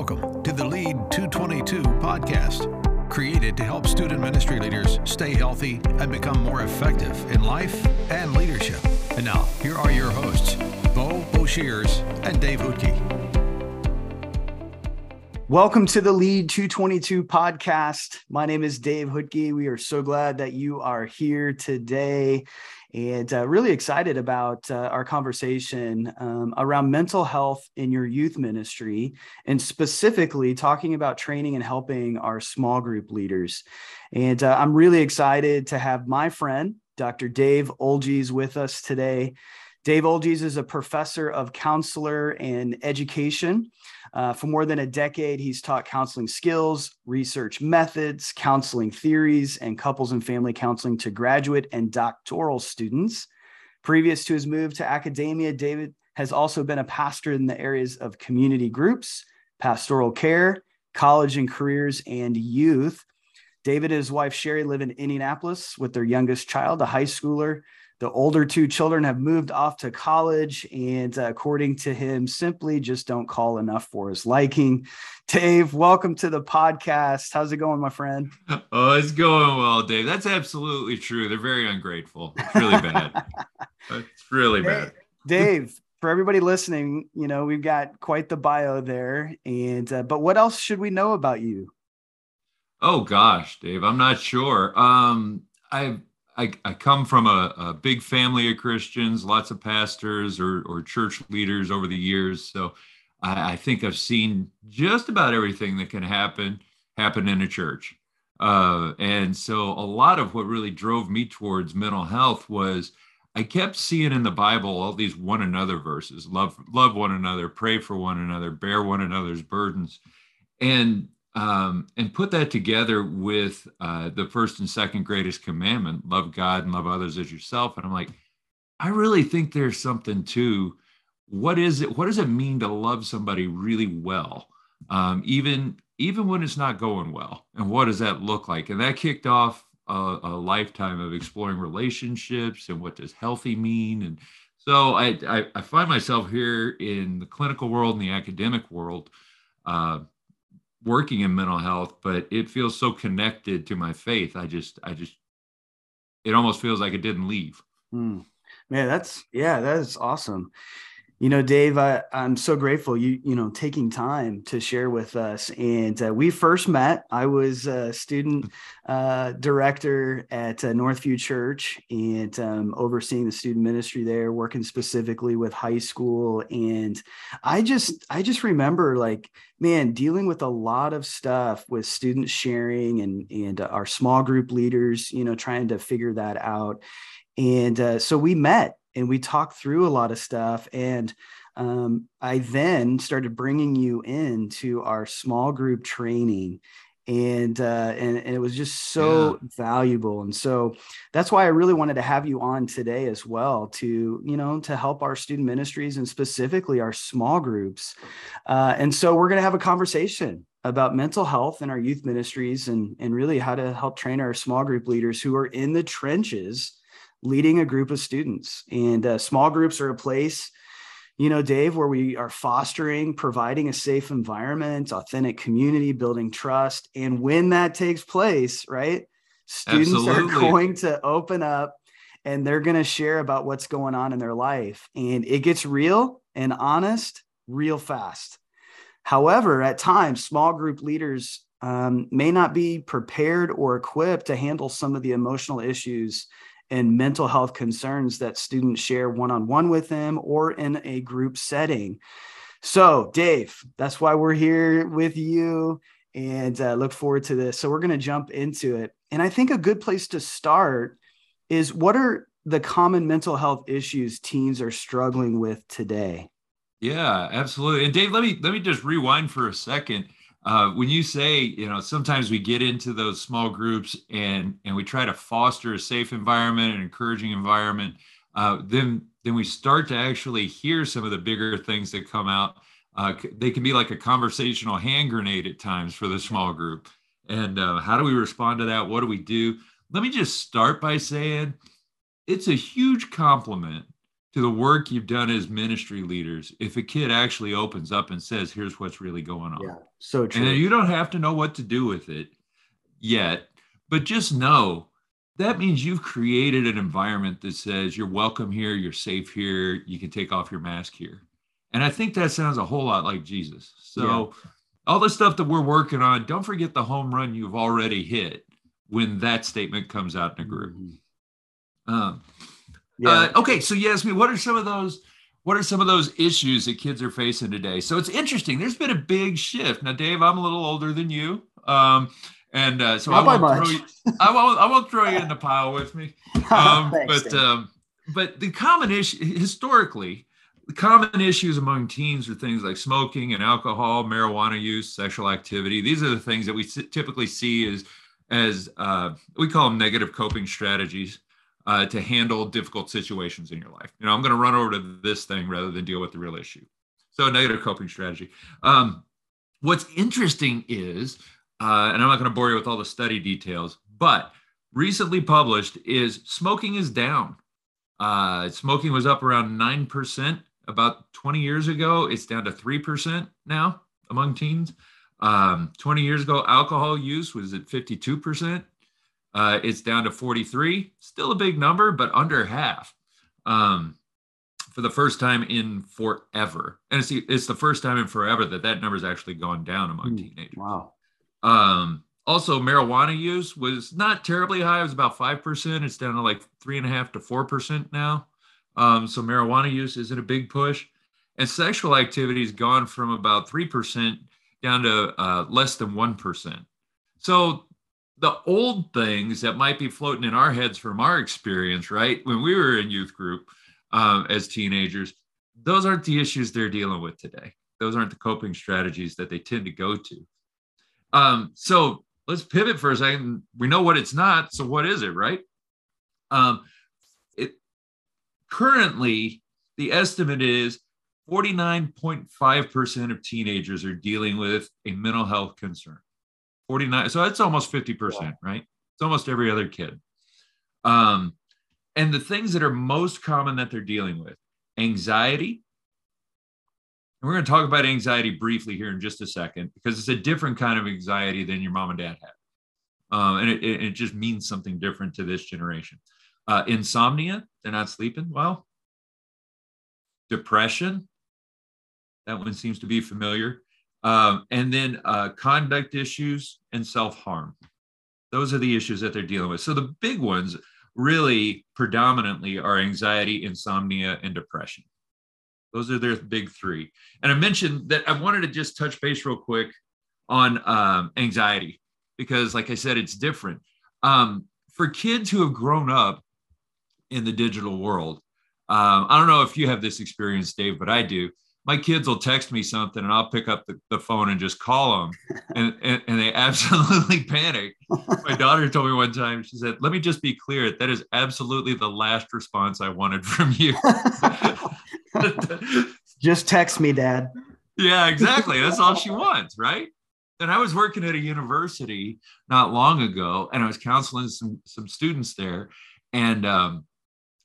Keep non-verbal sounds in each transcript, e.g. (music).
Welcome to the Lead 222 podcast, created to help student ministry leaders stay healthy and become more effective in life and leadership. And now, here are your hosts, Bo Boshers and Dave Hootke. Welcome to the Lead 222 podcast. My name is Dave Hootke. We are so glad that you are here today and uh, really excited about uh, our conversation um, around mental health in your youth ministry, and specifically talking about training and helping our small group leaders. And uh, I'm really excited to have my friend, Dr. Dave Olgies, with us today. Dave Olgies is a professor of counselor and education. Uh, for more than a decade, he's taught counseling skills, research methods, counseling theories, and couples and family counseling to graduate and doctoral students. Previous to his move to academia, David has also been a pastor in the areas of community groups, pastoral care, college and careers, and youth. David and his wife Sherry live in Indianapolis with their youngest child, a high schooler, the older two children have moved off to college, and uh, according to him, simply just don't call enough for his liking. Dave, welcome to the podcast. How's it going, my friend? (laughs) Oh, it's going well, Dave. That's absolutely true. They're very ungrateful. It's really bad. (laughs) it's really bad. Dave, for everybody listening, you know we've got quite the bio there, and uh, but what else should we know about you? Oh gosh, Dave, I'm not sure. Um, I've I, I come from a, a, big family of Christians, lots of pastors or, or church leaders over the years. So I, I, think I've seen just about everything that can happen happen in a church. Uh, and so a lot of what really drove me towards mental health was I kept seeing in the Bible all these one another verses love, love one another, pray for one another, bear one another's burdens. And um, and put that together with uh, the first and second greatest commandment love god and love others as yourself. And i'm like i really think there's something to what is it what does it mean to love somebody really well? Um, even even when it's not going well and what does that look like? And that kicked off a, a lifetime of exploring relationships and what does healthy mean. And so I, I, I find myself here in the clinical world and the academic world uh, working in mental health, but it feels so connected to my faith. I just, I just, it almost feels like it didn't leave. Mm. Man, that's yeah, that is awesome. You know, Dave, I, I'm so grateful you you know taking time to share with us. And uh, we first met. I was a student uh, director at uh, Northview Church and um, overseeing the student ministry there, working specifically with high school. And I just I just remember like man dealing with a lot of stuff with students sharing and and our small group leaders, you know, trying to figure that out. And uh, so we met and we talked through a lot of stuff and um, i then started bringing you into our small group training and uh, and, and, it was just so yeah. valuable and so that's why i really wanted to have you on today as well to you know to help our student ministries and specifically our small groups uh, and so we're going to have a conversation about mental health in our youth ministries and and really how to help train our small group leaders who are in the trenches leading a group of students. And uh, small groups are a place, you know, Dave, where we are fostering, providing a safe environment, authentic community, building trust. And when that takes place, right, students Absolutely. are going to open up and they're going to share about what's going on in their life. And it gets real and honest real fast. However, at times, small group leaders um, may not be prepared or equipped to handle some of the emotional issues and mental health concerns that students share one on one with them or in a group setting. So, Dave, that's why we're here with you and uh, look forward to this. So, we're going to jump into it. And I think a good place to start is what are the common mental health issues teens are struggling with today? Yeah, absolutely. And Dave, let me let me just rewind for a second uh, when you say you know sometimes we get into those small groups and and we try to foster a safe environment an encouraging environment uh, then then we start to actually hear some of the bigger things that come out. Uh, they can be like a conversational hand grenade at times for the small group. And uh, how do we respond to that? What do we do? Let me just start by saying it's a huge compliment to the work you've done as ministry leaders if a kid actually opens up and says here's what's really going on. Yeah so true. and you don't have to know what to do with it yet but just know that means you've created an environment that says you're welcome here you're safe here you can take off your mask here. And i think that sounds a whole lot like jesus. So yeah. all the stuff that we're working on don't forget the home run you've already hit when that statement comes out in a group. Mm-hmm. um, yeah. Uh, okay, so Yasmin, what are some of those? What are some of those issues that kids are facing today? So it's interesting. There's been a big shift. Now, Dave, I'm a little older than you, um, and uh, so I won't, throw you, I won't. I won't throw you in the pile with me. (laughs) Um, Thanks, but um, but the common issue historically, the common issues among teens are things like smoking and alcohol, marijuana use, sexual activity. These are the things that we typically see as as uh, we call them negative coping strategies uh, to handle difficult situations in your life. You know, I'm going to run over to this thing rather than deal with the real issue. So, negative coping strategy. Um, what's interesting is, uh, and I'm not going to bore you with all the study details, but recently published is smoking is down. Uh, smoking was up around 9% about 20 years ago. It's down to 3% now among teens. Um, 20 years ago, alcohol use was at 52%. Uh, it's down to 43, still a big number, but under half um, for the first time in forever. And it's, it's the first time in forever that that number's actually gone down among mm, teenagers. Wow. Um, also, marijuana use was not terribly high. It was about 5%. It's down to like three and a half to 4% now. Um, so marijuana use isn't a big push. And sexual activity has gone from about 3% down to uh, less than 1%. So the old things that might be floating in our heads from our experience, right? When we were in youth group um, as teenagers, those aren't the issues they're dealing with today. Those aren't the coping strategies that they tend to go to. Um, so let's pivot for a second. We know what it's not. So what is it, right? Um, it currently the estimate is 49.5% of teenagers are dealing with a mental health concern. 49 so that's almost 50% yeah. right? It's almost every other kid. Um, and the things that are most common that they're dealing with anxiety. And we're going to talk about anxiety briefly here in just a second because it's a different kind of anxiety than your mom and dad had um, and it, it, just means something different to this generation. Uh, insomnia they're not sleeping well. Depression that one seems to be familiar um, and then uh, conduct issues and self harm. Those are the issues that they're dealing with. So the big ones really predominantly are anxiety, insomnia, and depression. Those are their big three. And I mentioned that I wanted to just touch base real quick on um, anxiety because, like I said, it's different. Um, for kids who have grown up in the digital world, um, I don't know if you have this experience, Dave, but I do my kids will text me something and I'll pick up the, the phone and just call them and, and, and, they (laughs) absolutely panic. My daughter told me one time, she said, let me just be clear. That is absolutely the last response I wanted from you. (laughs) (laughs) just text me, dad. Yeah, exactly. That's all she wants. Right. And I was working at a university not long ago and I was counseling some, some students there. And, um,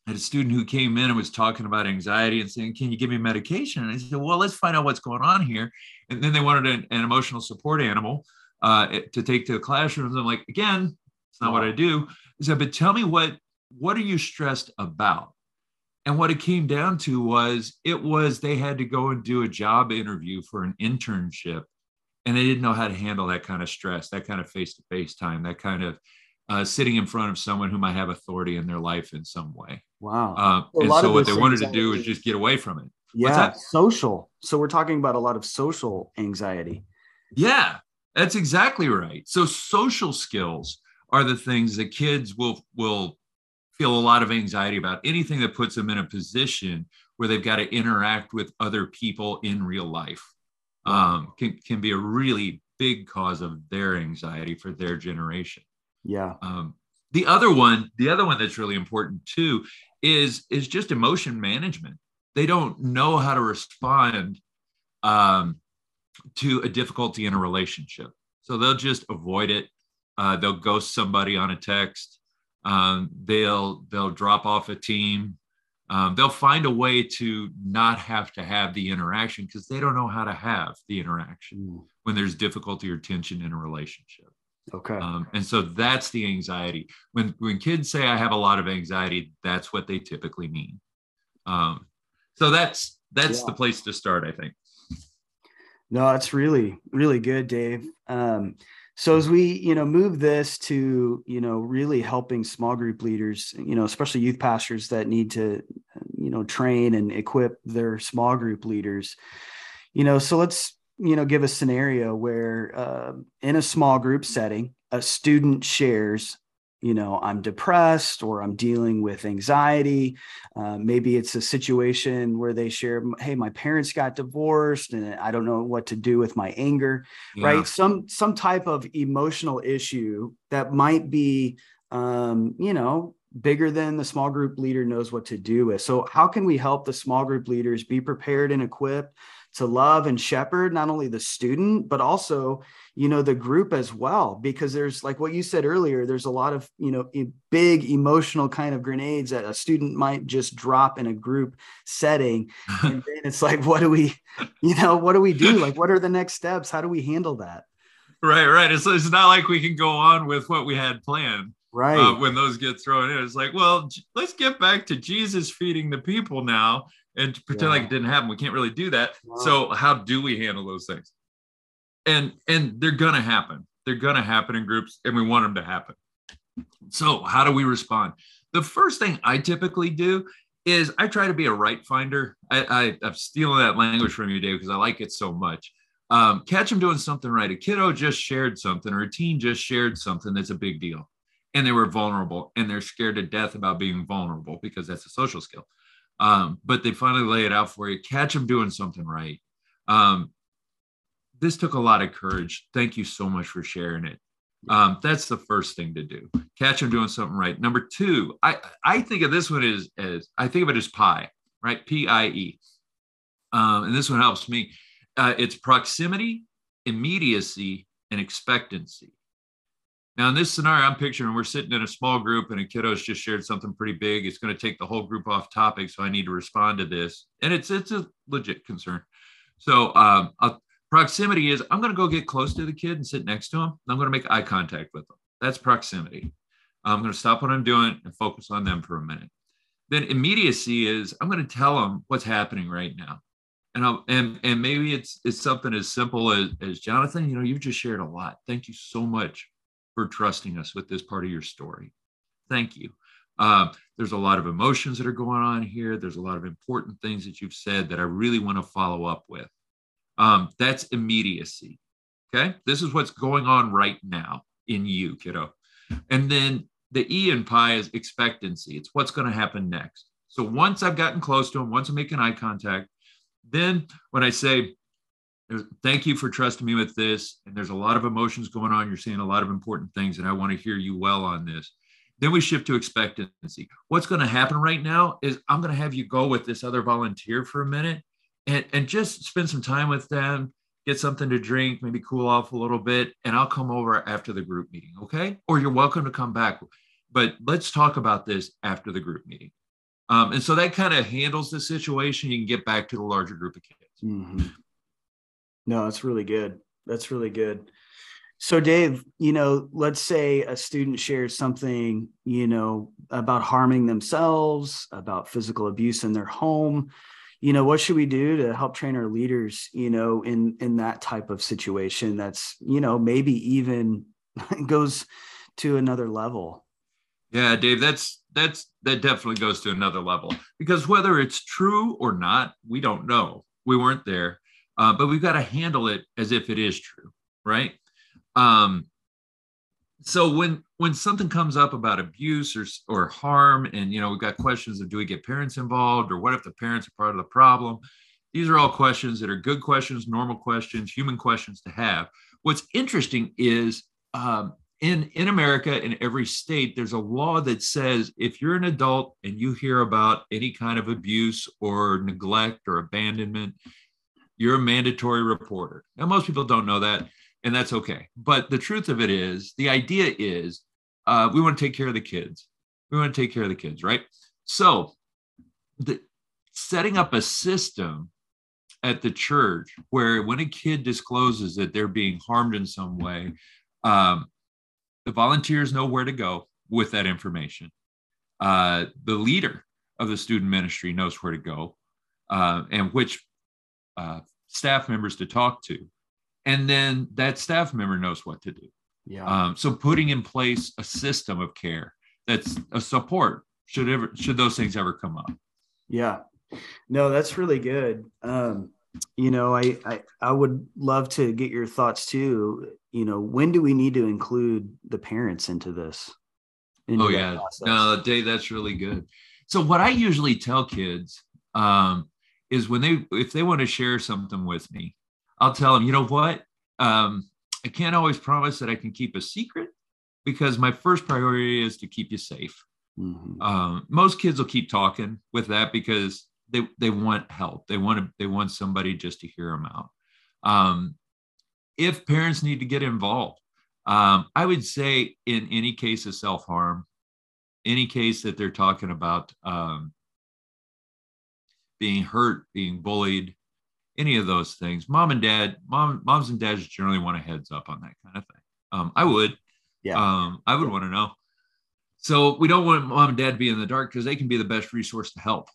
had a student who came in and was talking about anxiety and saying, Can you give me medication? And I said, Well, let's find out what's going on here. And then they wanted an, an emotional support animal uh, to take to the classrooms. I'm like, Again, it's not what I do. I said, But tell me what what are you stressed about? And what it came down to was it was they had to go and do a job interview for an internship and they didn't know how to handle that kind of stress, that kind of face to face time, that kind of uh, sitting in front of someone who might have authority in their life in some way. Wow. Uh, and so what they wanted to do is just get away from it. Yeah, social. So we're talking about a lot of social anxiety. Yeah, that's exactly right. So social skills are the things that kids will will feel a lot of anxiety about. Anything that puts them in a position where they've got to interact with other people in real life um, can can be a really big cause of their anxiety for their generation. Yeah. Um, the other one, the other one that's really important too, is is just emotion management. They don't know how to respond um, to a difficulty in a relationship, so they'll just avoid it. Uh, they'll ghost somebody on a text. Um, they'll they'll drop off a team. Um, they'll find a way to not have to have the interaction because they don't know how to have the interaction mm. when there's difficulty or tension in a relationship. Okay. Um, and so that's the anxiety. When when kids say I have a lot of anxiety, that's what they typically mean. Um, so that's that's yeah. the place to start, I think. No, that's really really good, Dave. Um, so as we you know move this to you know really helping small group leaders, you know especially youth pastors that need to you know train and equip their small group leaders, you know so let's you know give a scenario where uh, in a small group setting a student shares you know i'm depressed or i'm dealing with anxiety. Uh, maybe it's a situation where they share hey my parents got divorced and i don't know what to do with my anger yeah. right some some type of emotional issue that might be um, you know bigger than the small group leader knows what to do with. So how can we help the small group leaders be prepared and equipped to love and shepherd not only the student but also you know the group as well because there's like what you said earlier there's a lot of you know big emotional kind of grenades that a student might just drop in a group setting. (laughs) And then it's like what do we you know what do we do? Like what are the next steps? How do we handle that? Right right. It's, it's not like we can go on with what we had planned right. uh, when those get thrown in. It's like well let's get back to jesus feeding the people now and pretend yeah. like it didn't happen. We can't really do that. Wow. So how do we handle those things? And and they're gonna happen. They're gonna happen in groups, and we want them to happen. So how do we respond? The first thing I typically do is I try to be a right finder. I, I am stealing that language from you, Dave, because I like it so much. Um, catch them doing something right. A kiddo just shared something, or a teen just shared something that's a big deal, and they were vulnerable, and they're scared to death about being vulnerable because that's a social skill. Um, but they finally lay it out for you. Catch them doing something right. Um, this took a lot of courage. Thank you so much for sharing it. Um, that's the first thing to do. Catch them doing something right. Number two, I I think of this one as as I think of it as pie, right? P I E. Um, and this one helps me. Uh, it's proximity, immediacy, and expectancy. Now, in this scenario, I'm picturing we're sitting in a small group and a kiddo's just shared something pretty big. It's going to take the whole group off topic, so I need to respond to this, and it's it's a legit concern. So, um, proximity is I'm going to go get close to the kid and sit next to him. And I'm going to make eye contact with them. That's proximity. I'm going to stop what I'm doing and focus on them for a minute. Then immediacy is I'm going to tell them what's happening right now. And, I'll, and and maybe it's it's something as simple as, as Jonathan, you know, you've just shared a lot. Thank you so much for trusting us with this part of your story. Thank you. Uh, there's a lot of emotions that are going on here. There's a lot of important things that you've said that I really want to follow up with. Um, that's immediacy. Okay. This is what's going on right now in you, kiddo. And then the E in pie is expectancy. It's what's going to happen next. So once I've gotten close to him, once I'm making eye contact, then when I say, thank you for trusting me with this. And there's a lot of emotions going on. You're saying a lot of important things, and I want to hear you well on this. Then we shift to expectancy. What's going to happen right now is I'm going to have you go with this other volunteer for a minute and, and just spend some time with them, get something to drink, maybe cool off a little bit, and I'll come over after the group meeting. Okay. Or you're welcome to come back. But let's talk about this after the group meeting. Um, and so that kind of handles the situation. You can get back to the larger group of kids. Mm-hmm. No, that's really good. That's really good. So, Dave, you know, let's say a student shares something, you know, about harming themselves, about physical abuse in their home. You know, what should we do to help train our leaders, you know, in in that type of situation that's, you know, maybe even (laughs) goes to another level? Yeah, Dave, that's that's that definitely goes to another level because whether it's true or not, we don't know. We weren't there uh, but we've got to handle it as if it is true, right? Um, so when when something comes up about abuse or or harm, and you know we've got questions of do we get parents involved, or what if the parents are part of the problem? These are all questions that are good questions, normal questions, human questions to have. What's interesting is um, in in America, in every state, there's a law that says if you're an adult and you hear about any kind of abuse or neglect or abandonment, you're a mandatory reporter. Now, most people don't know that, and that's okay. But the truth of it is, the idea is uh, we want to take care of the kids. We want to take care of the kids, right? So the, setting up a system at the church where when a kid discloses that they're being harmed in some way, um, the volunteers know where to go with that information. Uh, the leader of the student ministry knows where to go uh, and which uh, staff members to talk to. And then that staff member knows what to do. Yeah. Um, so putting in place a system of care that's a support should ever should those things ever come up. Yeah. No, that's really good. Um, you know, I, I I would love to get your thoughts too. You know, when do we need to include the parents into this? Into oh yeah, process? no, Dave, that's really good. So what I usually tell kids um, is when they if they want to share something with me, I'll tell them, you know what, um, I can't always promise that I can keep a secret because my first priority is to keep you safe. Mm-hmm. Um, most kids will keep talking with that because they they want help. They want to they want somebody just to hear them out. Um, if parents need to get involved, um, I would say in any case of self harm, any case that they're talking about um, being hurt, being bullied, any of those things, mom and dad, mom, moms and dads generally want a heads up on that kind of thing. Um, I would, yeah, um, I would want to know. So we don't want mom and dad to be in the dark because they can be the best resource to help.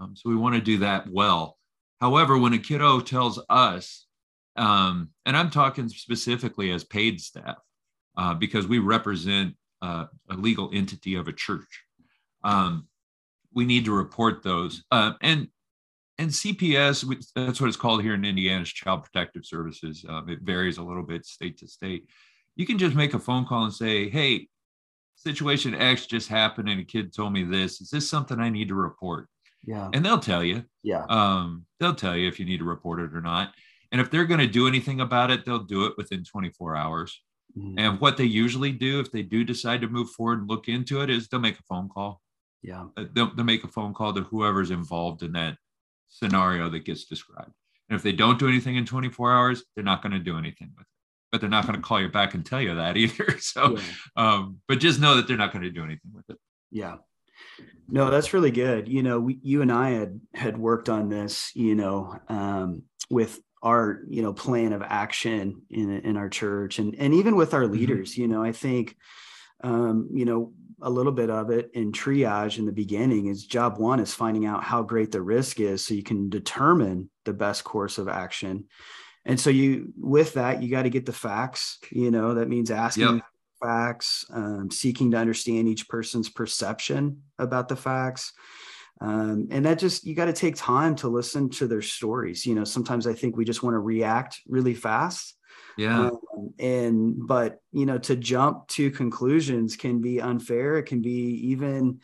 Um, so we want to do that well. However, when a kiddo tells us, um, and I'm talking specifically as paid staff, uh, because we represent uh, a legal entity of a church, um, we need to report those. Uh, and and CPS, that's what it's called here in Indiana, is Child Protective Services. Um, it varies a little bit state to state. You can just make a phone call and say, "Hey, situation X just happened, and a kid told me this. Is this something I need to report?" Yeah. And they'll tell you. Yeah. Um, they'll tell you if you need to report it or not. And if they're going to do anything about it, they'll do it within 24 hours. Mm-hmm. And what they usually do, if they do decide to move forward and look into it, is they'll make a phone call. Yeah. Uh, they'll, they'll make a phone call to whoever's involved in that scenario that gets described. And if they don't do anything in 24 hours, they're not going to do anything with it. But they're not going to call you back and tell you that (laughs) either. So, yeah. um, but just know that they're not going to do anything with it. Yeah. No, that's really good. You know, we, you and I had had worked on this, you know, um, with our you know plan of action in in our church, and and even with our mm-hmm. leaders. Mm-hmm. You know, I think, um, you know, a little bit of it in triage in the beginning is job one is finding out how great the risk is, so you can determine the best course of action. And so you, with that, you got to get the facts. You know, that means asking yep facts, um, seeking to understand each person's perception about the facts. Um, and that just, you got to take time to listen to their stories. You know, sometimes I think we just want to react really fast. Yeah. Um, and, but, you know, to jump to conclusions can be unfair. It can be even,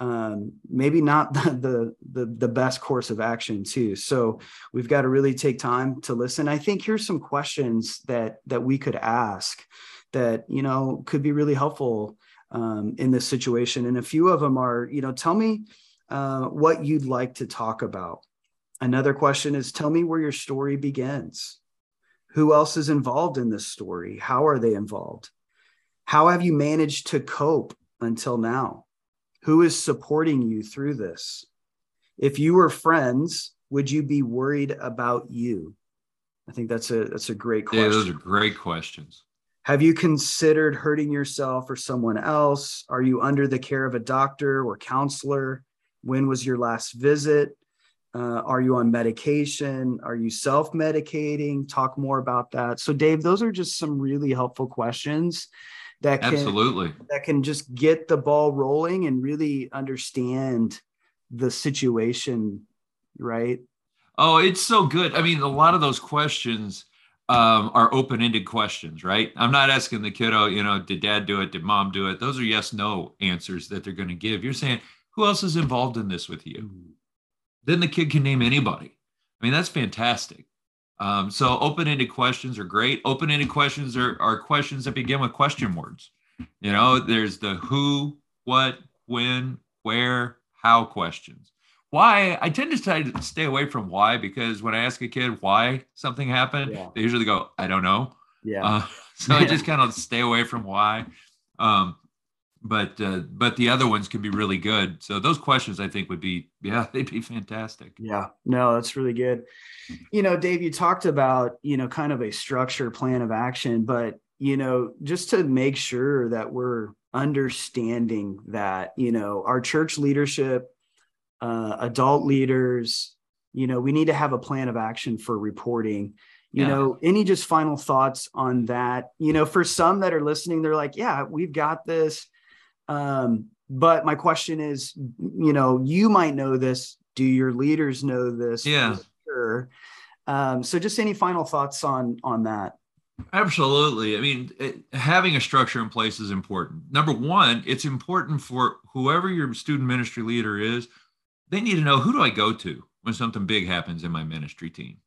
um, maybe not (laughs) the, the, the best course of action too. So we've got to really take time to listen. I think here's some questions that that we could ask that you know could be really helpful um, in this situation. And a few of them are, you know, tell me uh, what you'd like to talk about. Another question is, tell me where your story begins. Who else is involved in this story? How are they involved? How have you managed to cope until now? Who is supporting you through this? If you were friends, would you be worried about you? I think that's a that's a great question. Yeah, those are great questions. Have you considered hurting yourself or someone else? Are you under the care of a doctor or counselor? When was your last visit? Uh, are you on medication? Are you self medicating? Talk more about that. So, Dave, those are just some really helpful questions that can, absolutely that can just get the ball rolling and really understand the situation, right? Oh, it's so good. I mean, a lot of those questions um, are open-ended questions, right? I'm not asking the kiddo, you know, did dad do it? Did mom do it? Those are yes, no answers that they're going to give. You're saying, who else is involved in this with you? Then the kid can name anybody. I mean, that's fantastic. Um, so open-ended questions are great. Open-ended questions are, are questions that begin with question words. You know, there's the who, what, when, where, how questions why i tend to try to stay away from why because when i ask a kid why something happened yeah. they usually go i don't know yeah uh, (laughs) so i just kind of stay away from why um, but uh, but the other ones can be really good. So those questions I think would be yeah (laughs) they'd be fantastic. Yeah, no, that's really good. You know, Dave, you talked about you know kind of a structure plan of action, but you know just to make sure that we're understanding that you know our church leadership, uh, adult leaders, you know, we need to have a plan of action for reporting you yeah. know any just final thoughts on that you know for some that are listening they're like yeah we've got this um, but my question is, you know, you might know this. Do your leaders know this? Yeah. Sure. Um, so just any final thoughts on on that? Absolutely. I mean, it, having a structure in place is important. Number one, it's important for whoever your student ministry leader is. They need to know who do I go to when something big happens in my ministry team.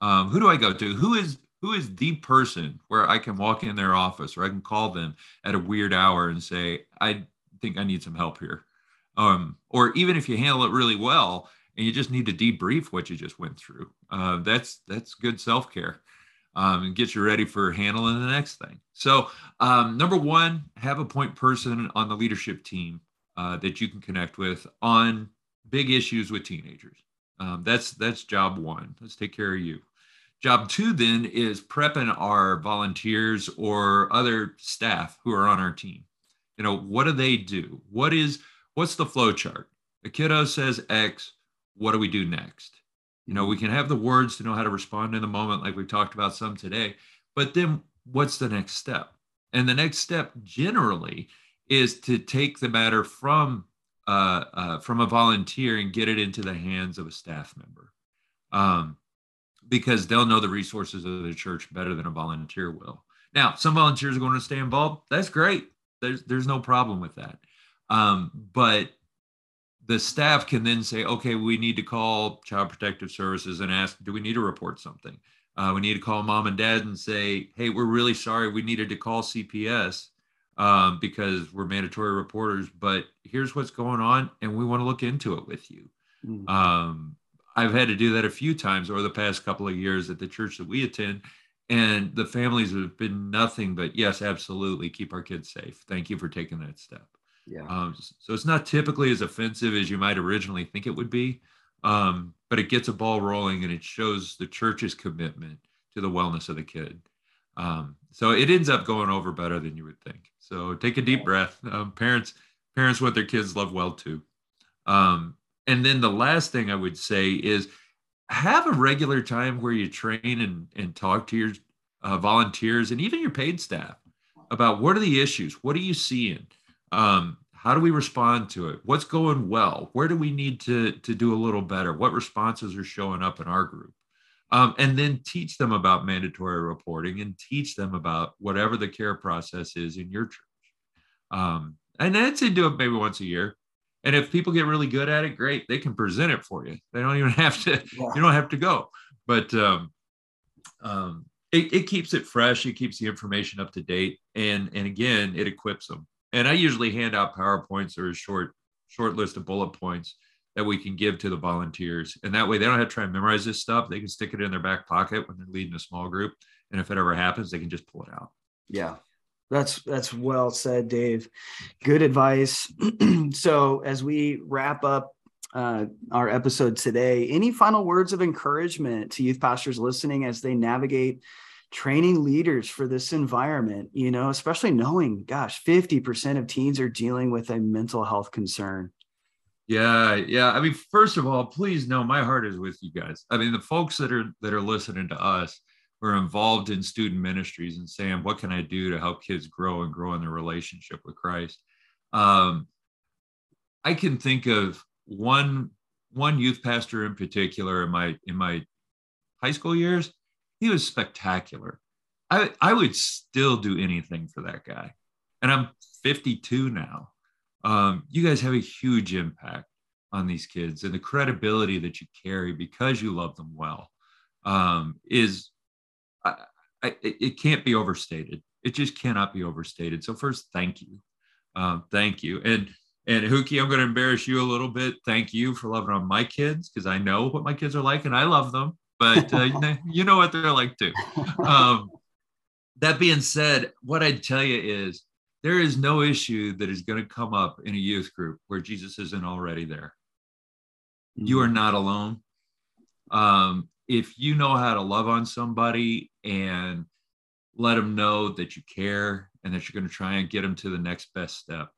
Um, who do I go to? Who is who is the person where I can walk in their office or I can call them at a weird hour and say, I think I need some help here. Um, or even if you handle it really well and you just need to debrief what you just went through, uh, that's that's good self care um, and get you ready for handling the next thing. So, um, number one, have a point person on the leadership team uh, that you can connect with on big issues with teenagers. Um, that's that's job one. Let's take care of you. Job two then is prepping our volunteers or other staff who are on our team. You know, what do they do? What is what's the flow chart? A kiddo says X, what do we do next? You know, we can have the words to know how to respond in the moment, like we talked about some today, but then what's the next step? And the next step generally is to take the matter from uh, uh, from a volunteer and get it into the hands of a staff member. Um, because they'll know the resources of the church better than a volunteer will. Now, some volunteers are going to stay involved. That's great. There's there's no problem with that. Um, but the staff can then say, okay, we need to call Child Protective Services and ask, do we need to report something? Uh, we need to call mom and dad and say, hey, we're really sorry. We needed to call CPS um, because we're mandatory reporters, but here's what's going on, and we want to look into it with you. Mm-hmm. Um, I've had to do that a few times over the past couple of years at the church that we attend. And the families have been nothing but, yes, absolutely, keep our kids safe. Thank you for taking that step. Yeah. Um, so it's not typically as offensive as you might originally think it would be, um, but it gets a ball rolling and it shows the church's commitment to the wellness of the kid. Um, so it ends up going over better than you would think. So take a deep breath. Um, parents, parents want their kids love well too. Um, and then the last thing I would say is have a regular time where you train and, and talk to your uh, volunteers and even your paid staff about what are the issues? What are you seeing? Um, how do we respond to it? What's going well? Where do we need to, to do a little better? What responses are showing up in our group? Um, and then teach them about mandatory reporting and teach them about whatever the care process is in your church. Um, and I'd say do it maybe once a year. And if people get really good at it, great. They can present it for you. They don't even (laughs) have to. Yeah. You don't have to go. But um, um, it, it keeps it fresh. It keeps the information up to date, and and again, it equips them. And I usually hand out powerpoints or a short short list of bullet points that we can give to the volunteers, and that way they don't have to try and memorize this stuff. They can stick it in their back pocket when they're leading a small group, and if it ever happens, they can just pull it out. Yeah, that's that's well said, Dave. Good advice. (clears throat) so as we wrap up uh, our episode today, any final words of encouragement to youth pastors listening as they navigate training leaders for this environment? You know, especially knowing, gosh, fifty percent of teens are dealing with a mental health concern. Yeah, yeah. I mean, first of all, please know my heart is with you guys. I mean, the folks that are that are listening to us are involved in student ministries and saying, what can I do to help kids grow and grow in their relationship with Christ? Um, I can think of one one youth pastor in particular in my in my high school years. He was spectacular. I I would still do anything for that guy, and I'm 52 now. Um, you guys have a huge impact on these kids, and the credibility that you carry because you love them well um, is I, I, it can't be overstated. It just cannot be overstated. So first, thank you, um, thank you, and and Huki, I'm going to embarrass you a little bit. Thank you for loving on my kids because I know what my kids are like and I love them, but uh, you know what they're like too. Um, that being said, what I'd tell you is there is no issue that is going to come up in a youth group where Jesus isn't already there. Mm-hmm. You are not alone. Um, if you know how to love on somebody and let them know that you care and that you're going to try and get them to the next best step,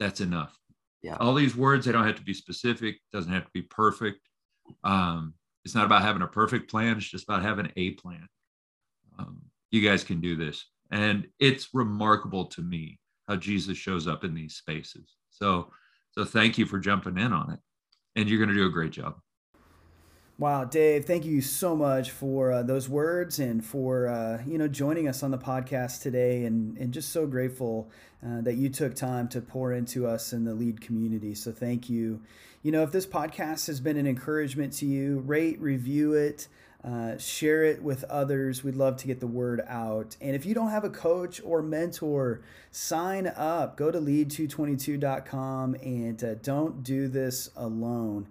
that's enough. Yeah. All these words, they don't have to be specific, doesn't have to be perfect. Um, it's not about having a perfect plan, it's just about having a plan. Um, you guys can do this. And it's remarkable to me how Jesus shows up in these spaces. So, so thank you for jumping in on it. And you're going to do a great job. Wow, Dave, thank you so much for uh, those words and for uh, you know joining us on the podcast today, and and just so grateful uh, that you took time to pour into us in the lead community. So thank you. You know, if this podcast has been an encouragement to you, rate, review it. Uh, share it with others. We'd love to get the word out. And if you don't have a coach or mentor, sign up. Go to lead222.com and uh, don't do this alone.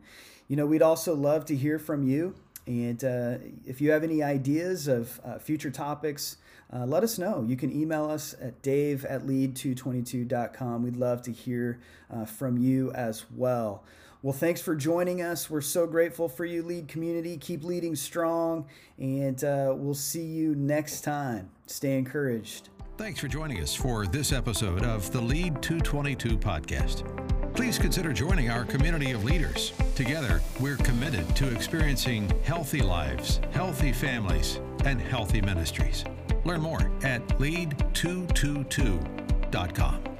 You know, we'd also love to hear from you. And uh, if you have any ideas of uh, future topics, uh, let us know. You can email us at dave at lead222.com. We'd love to hear uh, from you as well. Well, thanks for joining us. We're so grateful for you, lead community. Keep leading strong, and uh, we'll see you next time. Stay encouraged. Thanks for joining us for this episode of the Lead 222 podcast. Please consider joining our community of leaders. Together, we're committed to experiencing healthy lives, healthy families, and healthy ministries. Learn more at lead222.com.